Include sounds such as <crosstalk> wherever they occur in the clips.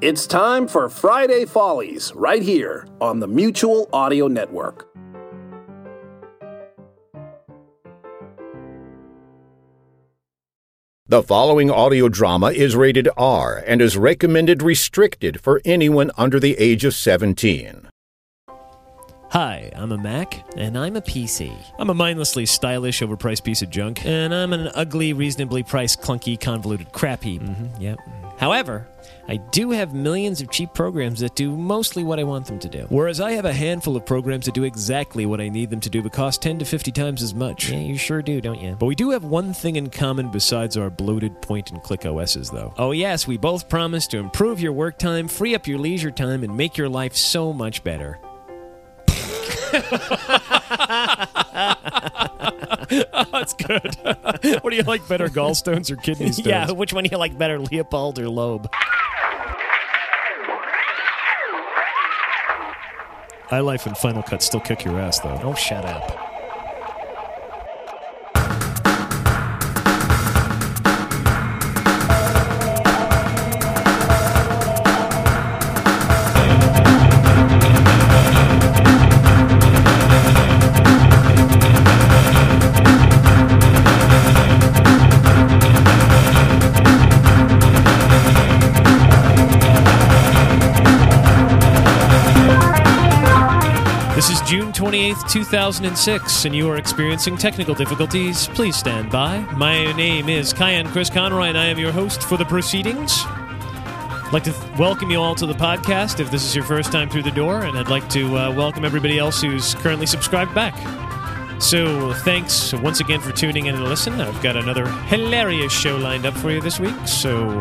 It's time for Friday Follies right here on the Mutual Audio Network. The following audio drama is rated R and is recommended restricted for anyone under the age of 17. Hi, I'm a Mac. And I'm a PC. I'm a mindlessly stylish, overpriced piece of junk. And I'm an ugly, reasonably priced, clunky, convoluted crap heap. Mm-hmm, yep. However, I do have millions of cheap programs that do mostly what I want them to do. Whereas I have a handful of programs that do exactly what I need them to do but cost 10 to 50 times as much. Yeah, you sure do, don't you? But we do have one thing in common besides our bloated point and click OSs, though. Oh, yes, we both promise to improve your work time, free up your leisure time, and make your life so much better. Oh, <laughs> that's good. <laughs> what do you like better, gallstones or kidney <laughs> stones? yeah, which one do you like better, Leopold or Loeb? iLife and Final Cut still kick your ass, though. Oh, shut up. 28th, 2006, and you are experiencing technical difficulties. Please stand by. My name is Cayenne Chris Conroy, and I am your host for the proceedings. I'd like to th- welcome you all to the podcast if this is your first time through the door, and I'd like to uh, welcome everybody else who's currently subscribed back. So, thanks once again for tuning in and listen. I've got another hilarious show lined up for you this week, so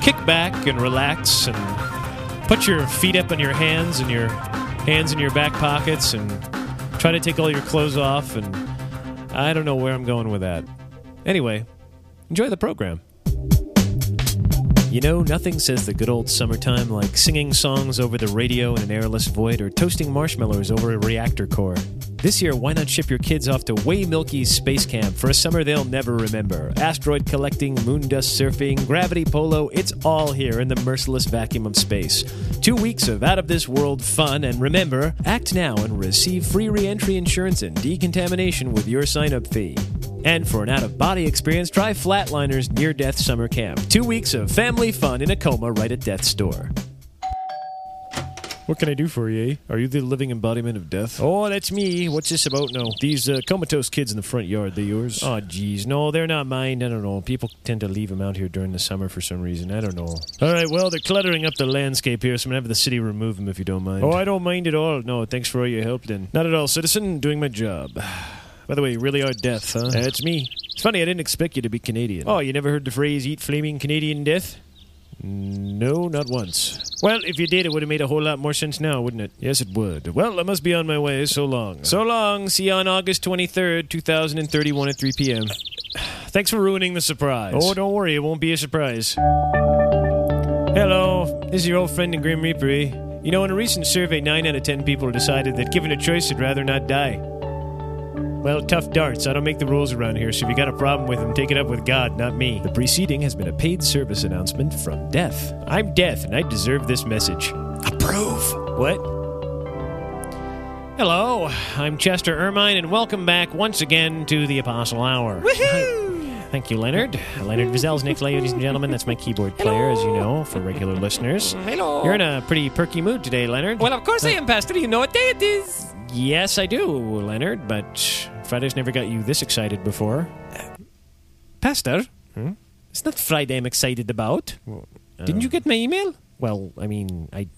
kick back and relax and put your feet up on your hands and your hands in your back pockets and try to take all your clothes off and I don't know where I'm going with that. Anyway, enjoy the program. You know, nothing says the good old summertime like singing songs over the radio in an airless void or toasting marshmallows over a reactor core. This year, why not ship your kids off to Way Milky's space camp for a summer they'll never remember? Asteroid collecting, moon dust surfing, gravity polo, it's all here in the merciless vacuum of space. Two weeks of out of this world fun, and remember, act now and receive free re entry insurance and decontamination with your sign up fee. And for an out of body experience, try Flatliners Near Death Summer Camp. Two weeks of family fun in a coma right at death's door. What can I do for you, eh? Are you the living embodiment of death? Oh, that's me. What's this about No, These uh, comatose kids in the front yard, they yours? Oh, jeez, No, they're not mine. I don't know. People tend to leave them out here during the summer for some reason. I don't know. All right, well, they're cluttering up the landscape here, so I'm going to have the city remove them if you don't mind. Oh, I don't mind at all. No, thanks for all your help then. Not at all, citizen. Doing my job. <sighs> By the way, you really are death, huh? That's me. It's funny, I didn't expect you to be Canadian. Oh, you never heard the phrase eat flaming Canadian death? No, not once. Well, if you did, it would have made a whole lot more sense now, wouldn't it? Yes, it would. Well, I must be on my way. So long. So long. See you on August 23rd, 2031 at 3 p.m. <sighs> Thanks for ruining the surprise. Oh, don't worry. It won't be a surprise. Hello. This is your old friend and Grim Reaper. eh? You know, in a recent survey, 9 out of 10 people decided that given a choice, they'd rather not die. Well, tough darts. I don't make the rules around here, so if you got a problem with them, take it up with God, not me. The preceding has been a paid service announcement from Death. I'm death, and I deserve this message. Approve. What? Hello, I'm Chester Ermine, and welcome back once again to the Apostle Hour. Woohoo! Thank you, Lenyrd. Lenyrd Vizelznik, ladies and gentlemen. That's my keyboard player, as you know, for regular listeners. Mm, hello. You're in a pretty perky mood today, Lenyrd. Well, of course I am, Pastor. You know what day it is. Yes, I do, Lenyrd, but Friday's never got you this excited before. Pastor? Hmm? It's not Friday I'm excited about. Uh, Didn't you get my email? Well, I mean, I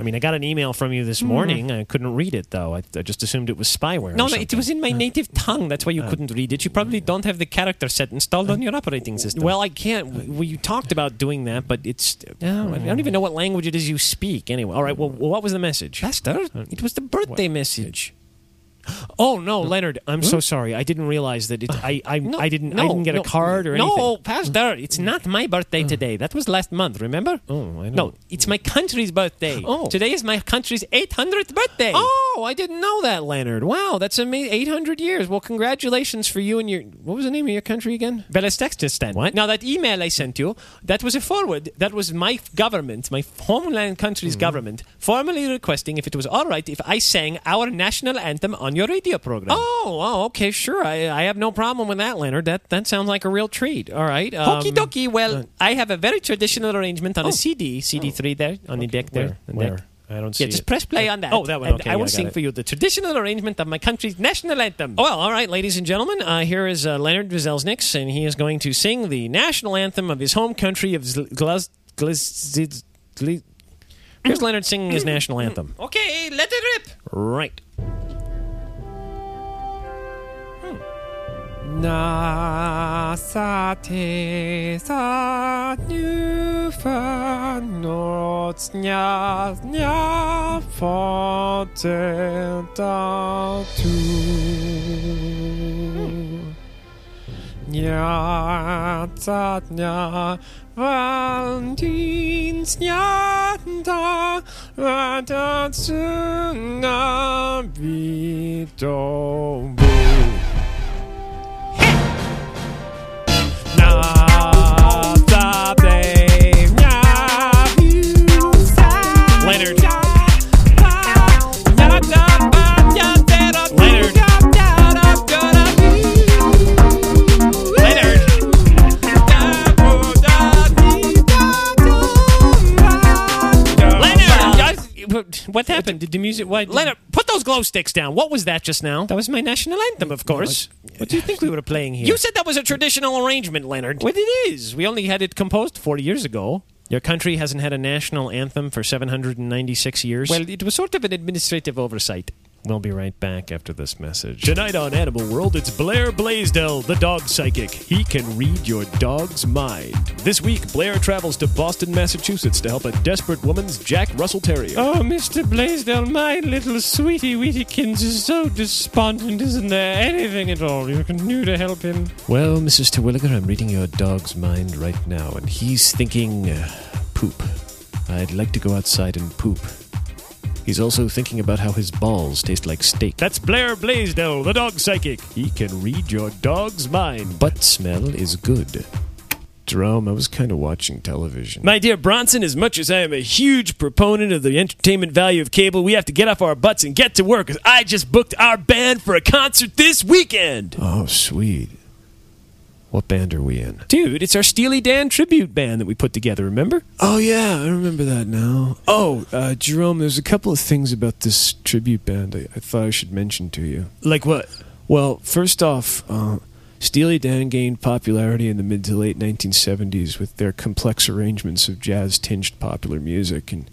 I mean, I got an email from you this morning. I couldn't read it though. I, I just assumed it was spyware. No, no, it was in my native tongue. That's why you couldn't read it. You probably don't have the character set installed on your operating system. Well, I can't. We, you talked about doing that, but it's. No. I don't even know what language it is you speak. Anyway, all right. Well, what was the message? Pastor, it was the birthday message. Oh no, Lenyrd. I'm so sorry. I didn't realize that. It, <sighs> I I, No, I didn't. I didn't get no, a card or no, anything. Uh. Pastor, it's not my birthday today. That was last month, remember? Oh, I know. No, it's my country's birthday. Oh. Today is my country's 800th birthday. Oh, I didn't know that, Lenyrd. Wow, that's amazing. 800 years. Well, congratulations for you and your. What was the name of your country again? Velestextistan. What? Now, that email I sent you, that was a forward. That was my government, my homeland country's Mm-hmm. government, formally requesting if it was all right if I sang our national anthem on your radio program. Oh, oh, okay, sure. I, I have no problem with that, Lenyrd. That that sounds like a real treat. All right. Um, Okie dokie. Well, I have a very traditional arrangement on Oh. a CD, CD3 there, on the deck there. Where? the Where? deck. I don't see Yeah, just it. press play on that. Oh, that one. Okay, I yeah, will got sing it. for you the traditional arrangement of my country's national anthem. Well, all right, ladies and gentlemen. Uh, here is uh, Lenyrd Vizelzniks, and he is going to sing the national anthem of his home country of Zl- Glaz. Glaz. Here's Lenyrd singing his national anthem. Okay, let it rip. Right. Na sate sa nufa noc nia nia fonte tu. Nia zat nia valentins nia da vadat sunga vidobu Lenyrd. Lenyrd. Lenyrd. What happened? Did the music? What? Lenyrd, those glow sticks down. What was that just now? That was my national anthem, of course. What do you think we were playing here? You said that was a traditional arrangement, Lenyrd. What it is? We only had it composed 40 years ago. Your country hasn't had a national anthem for 796 years. Well, it was sort of an administrative oversight. We'll be right back after this message. Tonight on Animal World, it's Blair Blaisdell, the dog psychic. He can read your dog's mind. This week, Blair travels to Boston, Massachusetts to help a desperate woman's Jack Russell Terrier. Oh, Mr. Blaisdell, my little sweetie Wheatikins is so despondent. Isn't there anything at all you can do to help him? Well, Mrs. Terwilliger, I'm reading your dog's mind right now, and he's thinking uh, poop. I'd like to go outside and poop. He's also thinking about how his balls taste like steak. That's Blair Blaisdell, the dog psychic. He can read your dog's mind. Butt smell is good. Jerome, I was kind of watching television. My dear Bronson, as much as I am a huge proponent of the entertainment value of cable, we have to get off our butts and get to work because I just booked our band for a concert this weekend. Oh, sweet. What band are we in? Dude, it's our Steely Dan tribute band that we put together, remember? Oh, yeah, I remember that now. Oh, uh, Jerome, there's a couple of things about this tribute band I, I thought I should mention to you. Like what? Well, first off, uh, Steely Dan gained popularity in the mid to late 1970s with their complex arrangements of jazz tinged popular music. And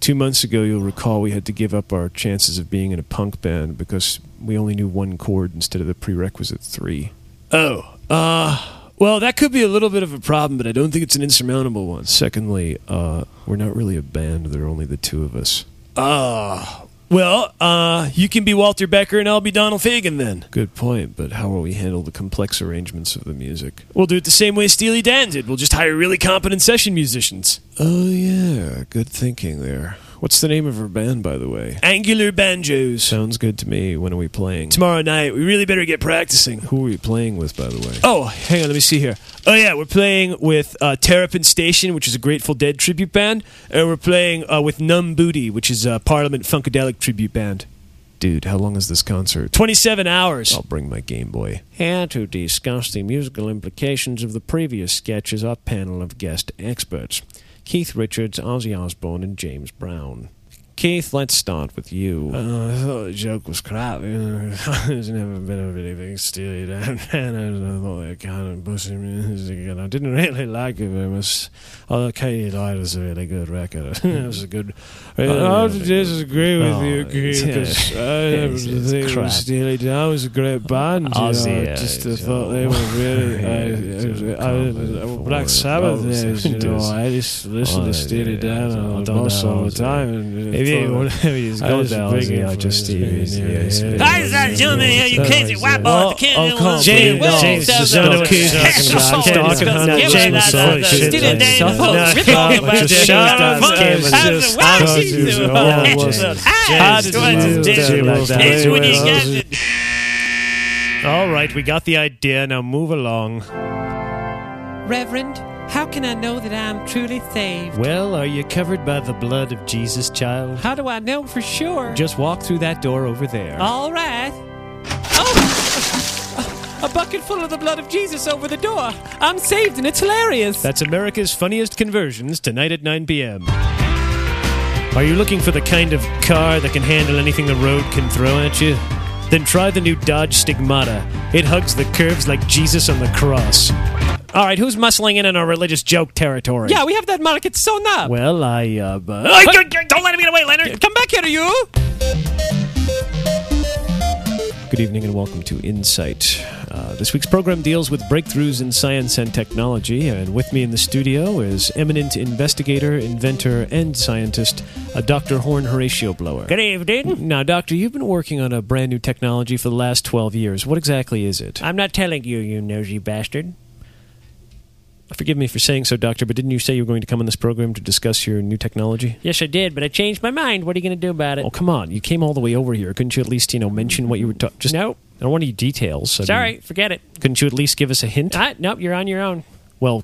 two months ago, you'll recall we had to give up our chances of being in a punk band because we only knew one chord instead of the prerequisite three. Oh, uh, well, that could be a little bit of a problem, but I don't think it's an insurmountable one. Secondly, uh, we're not really a band, there are only the two of us. Ah. well, uh, you can be Walter Becker and I'll be Donald Fagen then. Good point, but how will we handle the complex arrangements of the music? We'll do it the same way Steely Dan did. We'll just hire really competent session musicians. Oh, yeah, good thinking there. What's the name of our band, by the way? Angular Banjos. Sounds good to me. When are we playing? Tomorrow night. We really better get practicing. Who are we playing with, by the way? Oh, hang on. Let me see here. Oh, yeah. We're playing with uh, Terrapin Station, which is a Grateful Dead tribute band. And we're playing uh, with Numb Booty, which is a Parliament Funkadelic tribute band. Dude, how long is this concert? 27 hours. I'll bring my Game Boy. Here to discuss the musical implications of the previous sketches, our panel of guest experts Keith Richards, Ozzy Osbourne, and James Brown. Keith, let's start with you. Uh, I thought the joke was crap. <laughs> There's never been a really big Steely Dan fan. I thought they kind of pushing music, and I didn't really like it very much. Although Katy Lied was a really good record. <laughs> it was a good. I have to disagree with Oh, you, Keith, because yeah. I never It's- it's think crap. Steely Dan was a great band. You know, I just I thought they were <laughs> really. yeah, I, it's a I, I, common Black Sabbath you know. I just listened Oh, to Steely yeah, Dan I on the bus all the time. and Maybe thought- whatever he's I down, big yeah, I influence just in- yes, Ladies and gentlemen, yes, you crazy white boy, Oh, the king oh, of the come on, James, no, James, just just don't don't keep keep talking talking about about it. it. No, Give James, us sorry, that, shit, like, Steely stop Dan, that. no, Stop no, it. just Just shut stop up, it. James, It's just just stop cause it. you- Yeah, oh, it James. James, James, James, that? like that. It's when you James. All right, we got the idea. Now move along. Reverend, how can I know that I'm truly saved? Well, are you covered by the blood of Jesus, child? How do I know for sure? Just walk through that door over there. All right. Oh! A bucket full of the blood of Jesus over the door. I'm saved and it's hilarious. That's America's funniest conversions tonight at 9 p.m. Are you looking for the kind of car that can handle anything the road can throw at you? Then try the new Dodge Stigmata. It hugs the curves like Jesus on the cross. All right, who's muscling in on our religious joke territory? yeah, we have that market sewn up. Well, I, uh. bu- don't let him get away, Lenyrd. Come back here, you. Good evening and welcome to Insight. Uh, this week's program deals with breakthroughs in science and technology, and with me in the studio is eminent investigator, inventor, and scientist, uh, Dr. Horn Horatio Blower. Good evening. Now, Doctor, you've been working on a brand new technology for the last 12 years. What exactly is it? I'm not telling you, you nosy bastard. Forgive me for saying so, Doctor, but didn't you say you were going to come on this program to discuss your new technology? Yes, I did, but I changed my mind. What are you going to do about it? Oh, come on. You came all the way over here. Couldn't you at least, you know, mention what you were talking Just Nope. I don't want any details. I mean, Sorry, forget it. couldn't you at least give us a hint? Ah, nope, you're on your own. Well,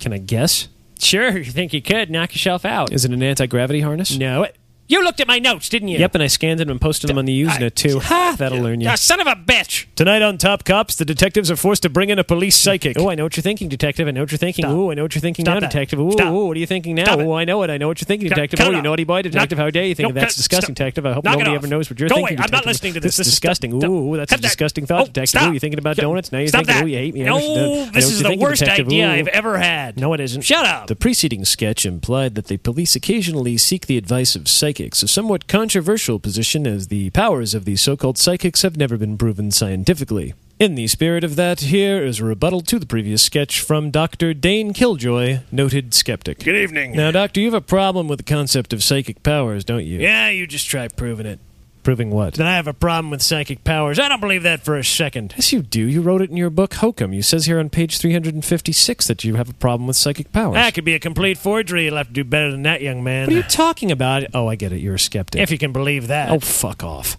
can I guess? Sure, <laughs> you think you could knock yourself out? Is it an anti gravity harness? No. You looked at my notes, didn't you? Yep, and I scanned them and posted them on the Usenet too. Ha! That'll learn you. Ah, son of a bitch! Tonight on Top Cops, the detectives are forced to bring in a police psychic. Oh, I know what you're thinking, detective. I know what you're thinking. Stop. Ooh, I know what you're thinking Stop now, that. detective. Ooh, Stop. ooh, what are you thinking now? Stop it. Oh, I know it. I know what you're thinking, detective. cut oh, you off. naughty boy, detective. How dare you think No, that that's cut- disgusting, stop. detective? I hope Knock it nobody off. ever knows what you're Go thinking, away. I'm not detective. listening to this. This is- disgusting. Stop. Ooh, that's Cut a that. disgusting thought, Oh, detective. stop. Ooh, you thinking about donuts? Now you're Stop thinking, that. oh, you hate me. I know what you're- I No, this is you're the thinking, worst detective. idea Ooh. I've ever had. No, it isn't. Shut up. The preceding sketch implied that the police occasionally seek the advice of psychics, a somewhat controversial position as the powers of these so called psychics have never been proven scientifically. In the spirit of that, here is a rebuttal to the previous sketch from Dr. Dane Killjoy, noted skeptic. Good evening. Now, Doctor, you have a problem with the concept of psychic powers, don't you? Yeah, you just try proving it. Proving what? That I have a problem with psychic powers. I don't believe that for a second. Yes, you do. You wrote it in your book, Hokum. You says here on page 356 that you have a problem with psychic powers. That could be a complete forgery. You'll have to do better than that, young man. what are you talking about? Oh, I get it. You're a skeptic. if you can believe that. Oh, fuck off.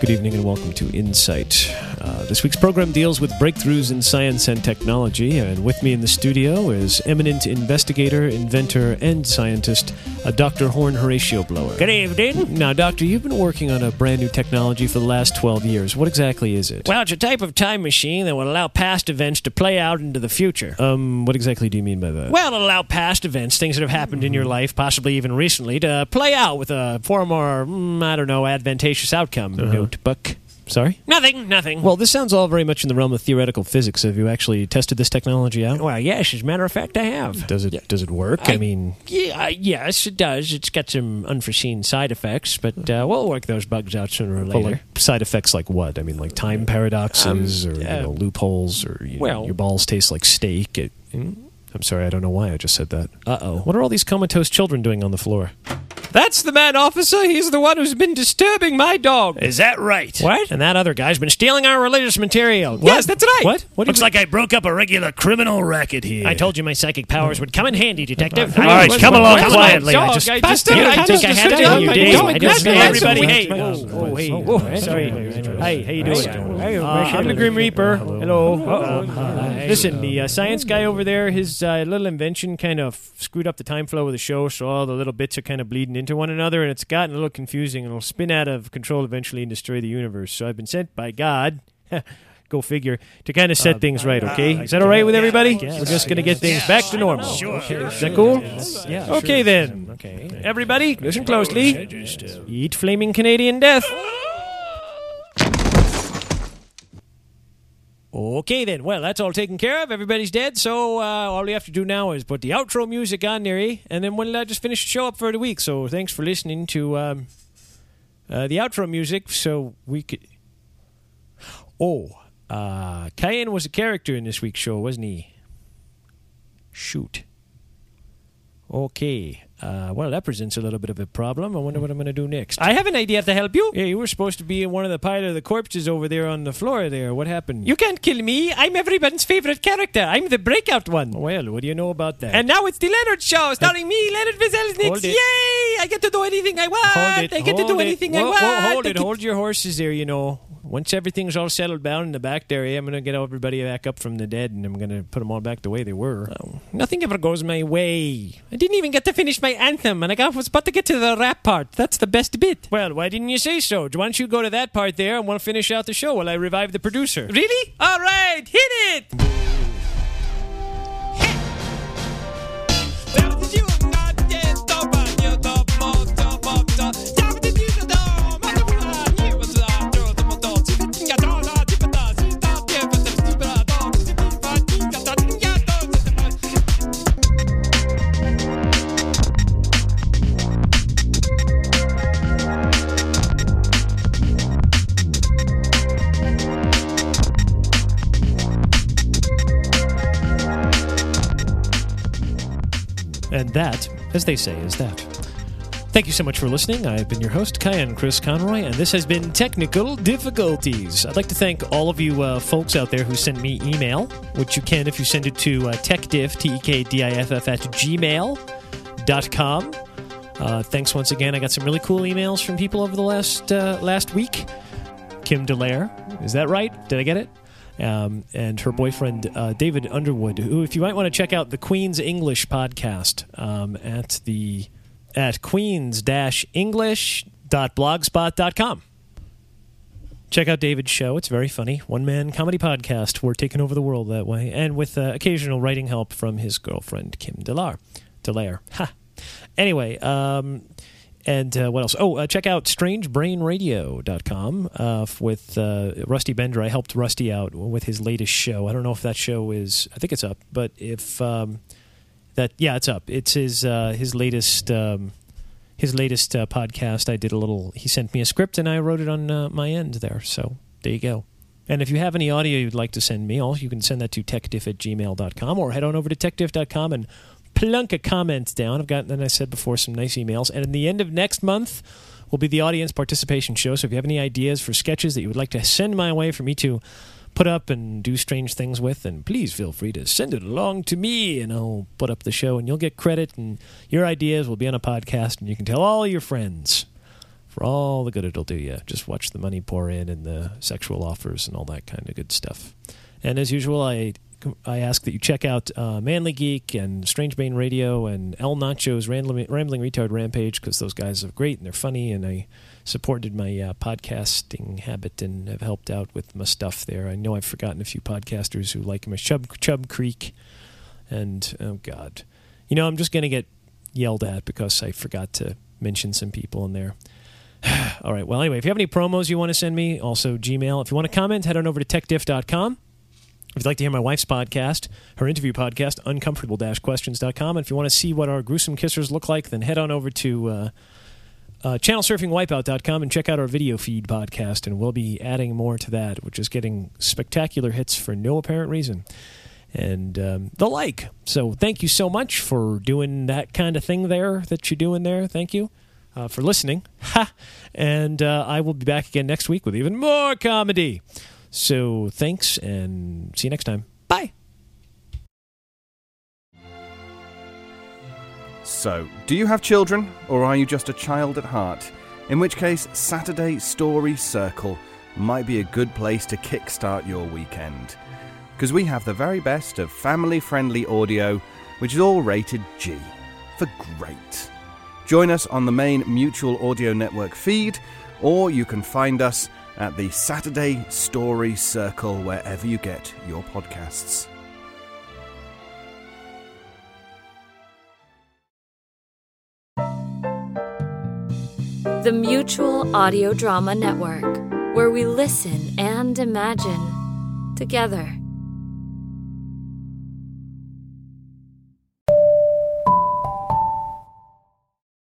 Good evening and welcome to Insight. Uh, this week's program deals with breakthroughs in science and technology, and with me in the studio is eminent investigator, inventor, and scientist, uh, Dr. Horn Horatio Blower. Good evening. Now, Doctor, you've been working on a brand new technology for the last 12 years. What exactly is it? Well, it's a type of time machine that will allow past events to play out into the future. um, what exactly do you mean by that? Well, it'll allow past events, things that have happened in your life, possibly even recently, to play out with a far more, mm, I don't know, advantageous outcome. Notebook. Sorry? Nothing, nothing. Well, this sounds all very much in the realm of theoretical physics. Have you actually tested this technology out? Well, yes, as a matter of fact, I have. Does it does it work? I, I- mean, Yeah, uh, yes, it does. It's got some unforeseen side effects, but uh, we'll work those bugs out sooner or well, later. like side effects like what? I mean, like time paradoxes or you uh, know, loopholes or you well- your balls taste like steak. It, I'm sorry, I don't know why I just said that. Uh oh. What are all these comatose children doing on the floor? That's the man, officer. He's the one who's been disturbing my dog. Is that right? What? And that other guy's been stealing our religious material. Yes, that's right. What? What? Looks like I broke up a regular criminal racket here. I told you my psychic powers would come in handy, detective. All right, come along Come quietly. I just- I Pastor, you I just- I just- you, did I? Just- just everybody, Hey, hey. oh, oh, hey, oh, sorry. Hey, how you doing? Uh, I'm the Grim Reaper. Hello. Listen, the uh, science guy over there, his uh, little invention kind of screwed up the time flow of the show, so all the little bits are kind of bleeding into one another, and it's gotten a little confusing, and it'll spin out of control eventually and destroy the universe. So I've been sent by God. <laughs> Go figure. To kind of set things right, okay? Is that all right with everybody? We're just going to get things back to normal. Sure. Okay, is that cool? Yeah. Okay then. Okay. Everybody, listen closely. Eat flaming Canadian death. Okay then. Well, that's all taken care of. Everybody's dead, so uh, all we have to do now is put the outro music on eh? and then we'll uh, just finish the show up for the week. So thanks for listening to um, uh, the outro music. So we could. Oh, uh, Cayenne was a character in this week's show, wasn't he? Shoot. Okay. Uh, well, that presents a little bit of a problem. I wonder what I'm going to do next. I have an idea to help you. Yeah, you were supposed to be in one of the pile of the corpses over there on the floor there. What happened? You can't kill me. I'm everyone's favorite character. I'm the breakout one. Well, what do you know about that? And now it's the Lenyrd Show, starring me, Lenyrd Vizelnik. Yay! I get to do anything I want. Hold it. I get to hold do it. anything I want. whoa, hold I it. get- Hold your horses there, you know. Once everything's all settled down in the back there, eh, I'm going to get everybody back up from the dead and I'm going to put them all back the way they were. Oh, Nothing ever goes my way. I didn't even get to finish my anthem, and I was about to get to the rap part. That's the best bit. Well, why didn't you say so? Why don't you go to that part there and we'll finish out the show while I revive the producer? Really? All right, hit it. That, as they say, is that. Thank you so much for listening. I've been your host, Cayenne Chris Conroy, and this has been Teknikal Diffikulties. I'd like to thank all of you uh, folks out there who sent me email, which you can if you send it to uh, tekdiff, T-E-K-D-I-F-F, at gmail.com. Uh, thanks once again. I got some really cool emails from people over the last uh, last week. Kim Delaire, is that right? Did I get it? Um, and her boyfriend uh, David Underwood, who, if you might want to check out the Queen's English podcast um, at the at queens-english.blogspot.com. Check out David's show; it's very funny. One man comedy podcast. We're taking over the world that way, and with uh, occasional writing help from his girlfriend Kim Delar. Delaire. Ha. Anyway, um, and uh, what else? Oh, uh, check out strangebrainradio.com uh, with uh, Rusty Bender. I helped Rusty out with his latest show. I don't know if that show is, I think it's up, but if um, that, yeah, it's up. It's his uh, his latest um, his latest uh, podcast. I did a little. He sent me a script and I wrote it on uh, my end there. So there you go. And if you have any audio you'd like to send me, you can send that to tekdiff at gmail.com or head on over to tekdiff.com and plunk a comment down. I've gotten, and I said before, some nice emails. And at the end of next month will be the audience participation show. So if you have any ideas for sketches that you would like to send my way for me to put up and do strange things with, then please feel free to send it along to me and I'll put up the show and you'll get credit and your ideas will be on a podcast and you can tell all your friends for all the good it'll do you. Just watch the money pour in and the sexual offers and all that kind of good stuff. And as usual, I I ask that you check out uh, Manly Geek and Strange Brain Radio and El Nacho's Rambling, Rambling Retard Rampage because those guys are great and they're funny and I supported my uh, podcasting habit and have helped out with my stuff there. I know I've forgotten a few podcasters who like as Chub, Chub Creek and oh god, you know I'm just going to get yelled at because I forgot to mention some people in there. <sighs> All right. Well, anyway, if you have any promos you want to send me, also Gmail. If you want to comment, head on over to tekdiff.com. If you'd like to hear my wife's podcast, her interview podcast, uncomfortable-questions.com. And if you want to see what our gruesome kissers look like, then head on over to uh, uh, channelsurfingwipeout.com and check out our video feed podcast. And we'll be adding more to that, which is getting spectacular hits for no apparent reason. And um, the like. So thank you so much for doing that kind of thing there that you're doing there. Thank you uh, for listening. Ha! <laughs> And uh, I will be back again next week with even more comedy. So thanks and see you next time. Bye. So, do you have children, or are you just a child at heart? In which case, Saturday Story Circle might be a good place to kickstart your weekend. Because we have the very best of family friendly audio, which is all rated G for great. Join us on the main Mutual Audio Network feed, or you can find us at the Saturday Story Circle, wherever you get your podcasts. The Mutual Audio Drama Network, where we listen and imagine together.